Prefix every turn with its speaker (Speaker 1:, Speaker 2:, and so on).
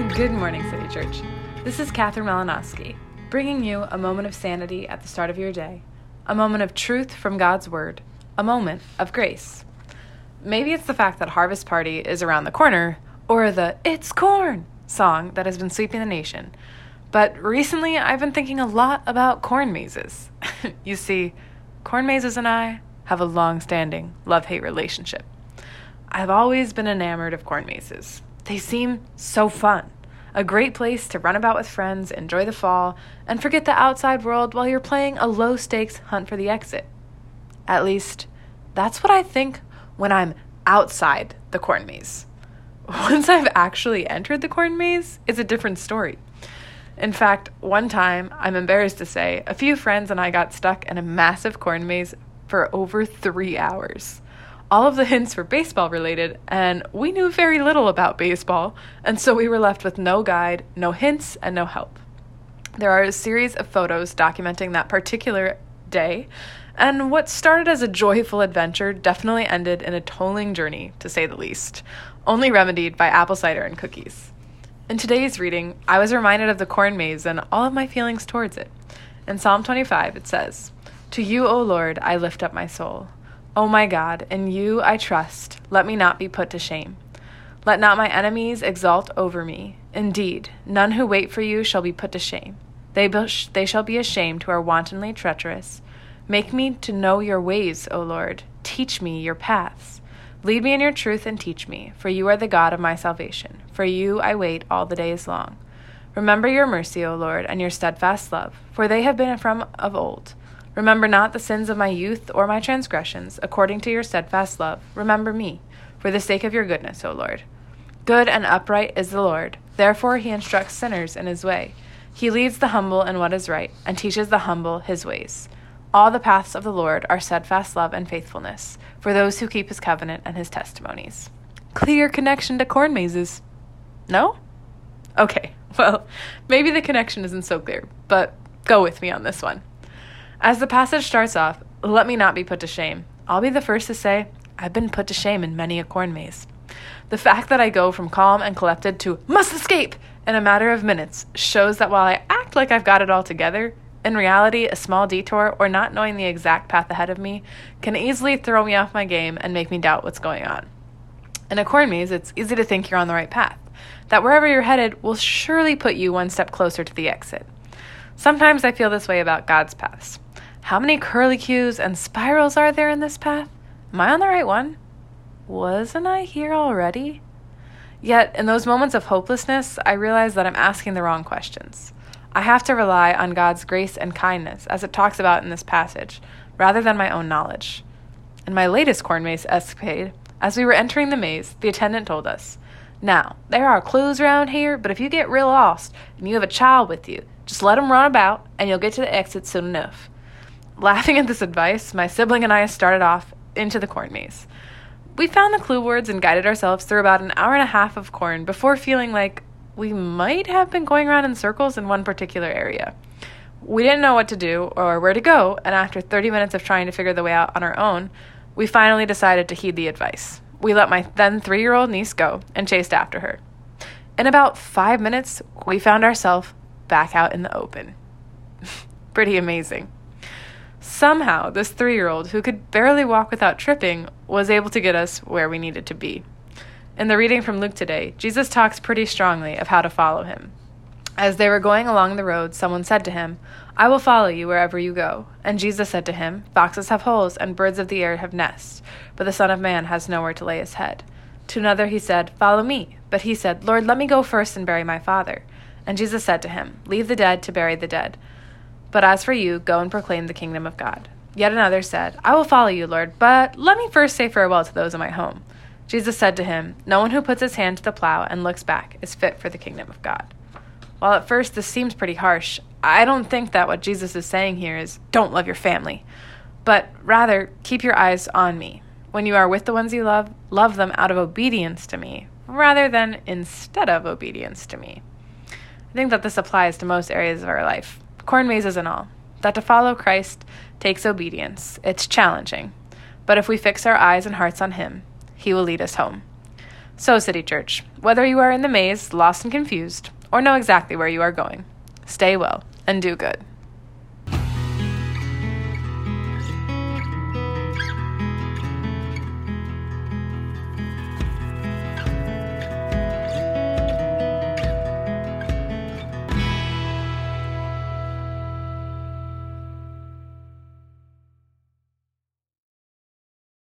Speaker 1: Good morning, City Church. This is Catherine Malinowski, bringing you a moment of sanity at the start of your day, a moment of truth from God's Word, a moment of grace. Maybe it's the fact that Harvest Party is around the corner, or the It's Corn song that has been sweeping the nation. But recently, I've been thinking a lot about corn mazes. you see, corn mazes and I have a long standing love hate relationship. I've always been enamored of corn mazes. They seem so fun. A great place to run about with friends, enjoy the fall, and forget the outside world while you're playing a low stakes hunt for the exit. At least, that's what I think when I'm outside the corn maze. Once I've actually entered the corn maze, it's a different story. In fact, one time, I'm embarrassed to say, a few friends and I got stuck in a massive corn maze for over three hours. All of the hints were baseball related, and we knew very little about baseball, and so we were left with no guide, no hints, and no help. There are a series of photos documenting that particular day, and what started as a joyful adventure definitely ended in a tolling journey, to say the least, only remedied by apple cider and cookies. In today's reading, I was reminded of the corn maze and all of my feelings towards it. In Psalm 25, it says, To you, O Lord, I lift up my soul. O my God, in you I trust. Let me not be put to shame. Let not my enemies exult over me. Indeed, none who wait for you shall be put to shame. They, they shall be ashamed who are wantonly treacherous. Make me to know your ways, O Lord. Teach me your paths. Lead me in your truth and teach me, for you are the God of my salvation. For you I wait all the days long. Remember your mercy, O Lord, and your steadfast love, for they have been from of old. Remember not the sins of my youth or my transgressions, according to your steadfast love. Remember me, for the sake of your goodness, O Lord. Good and upright is the Lord, therefore he instructs sinners in his way. He leads the humble in what is right, and teaches the humble his ways. All the paths of the Lord are steadfast love and faithfulness for those who keep his covenant and his testimonies. Clear connection to corn mazes. No? Okay, well, maybe the connection isn't so clear, but go with me on this one. As the passage starts off, let me not be put to shame. I'll be the first to say, I've been put to shame in many a corn maze. The fact that I go from calm and collected to must escape in a matter of minutes shows that while I act like I've got it all together, in reality, a small detour or not knowing the exact path ahead of me can easily throw me off my game and make me doubt what's going on. In a corn maze, it's easy to think you're on the right path, that wherever you're headed will surely put you one step closer to the exit. Sometimes I feel this way about God's paths. How many curlicues and spirals are there in this path? Am I on the right one? Wasn't I here already? Yet, in those moments of hopelessness, I realize that I'm asking the wrong questions. I have to rely on God's grace and kindness, as it talks about in this passage, rather than my own knowledge. In my latest corn maze escapade, as we were entering the maze, the attendant told us, Now, there are clues around here, but if you get real lost and you have a child with you, just let run about and you'll get to the exit soon enough. Laughing at this advice, my sibling and I started off into the corn maze. We found the clue words and guided ourselves through about an hour and a half of corn before feeling like we might have been going around in circles in one particular area. We didn't know what to do or where to go, and after 30 minutes of trying to figure the way out on our own, we finally decided to heed the advice. We let my then three year old niece go and chased after her. In about five minutes, we found ourselves back out in the open. Pretty amazing. Somehow, this three year old, who could barely walk without tripping, was able to get us where we needed to be. In the reading from Luke today, Jesus talks pretty strongly of how to follow him. As they were going along the road, someone said to him, I will follow you wherever you go. And Jesus said to him, Foxes have holes, and birds of the air have nests, but the Son of Man has nowhere to lay his head. To another he said, Follow me. But he said, Lord, let me go first and bury my father. And Jesus said to him, Leave the dead to bury the dead. But as for you, go and proclaim the kingdom of God. Yet another said, I will follow you, Lord, but let me first say farewell to those in my home. Jesus said to him, No one who puts his hand to the plow and looks back is fit for the kingdom of God. While at first this seems pretty harsh, I don't think that what Jesus is saying here is don't love your family, but rather keep your eyes on me. When you are with the ones you love, love them out of obedience to me rather than instead of obedience to me. I think that this applies to most areas of our life, corn mazes and all. That to follow Christ takes obedience. It's challenging. But if we fix our eyes and hearts on Him, he will lead us home. So, City Church, whether you are in the maze, lost and confused, or know exactly where you are going, stay well and do good.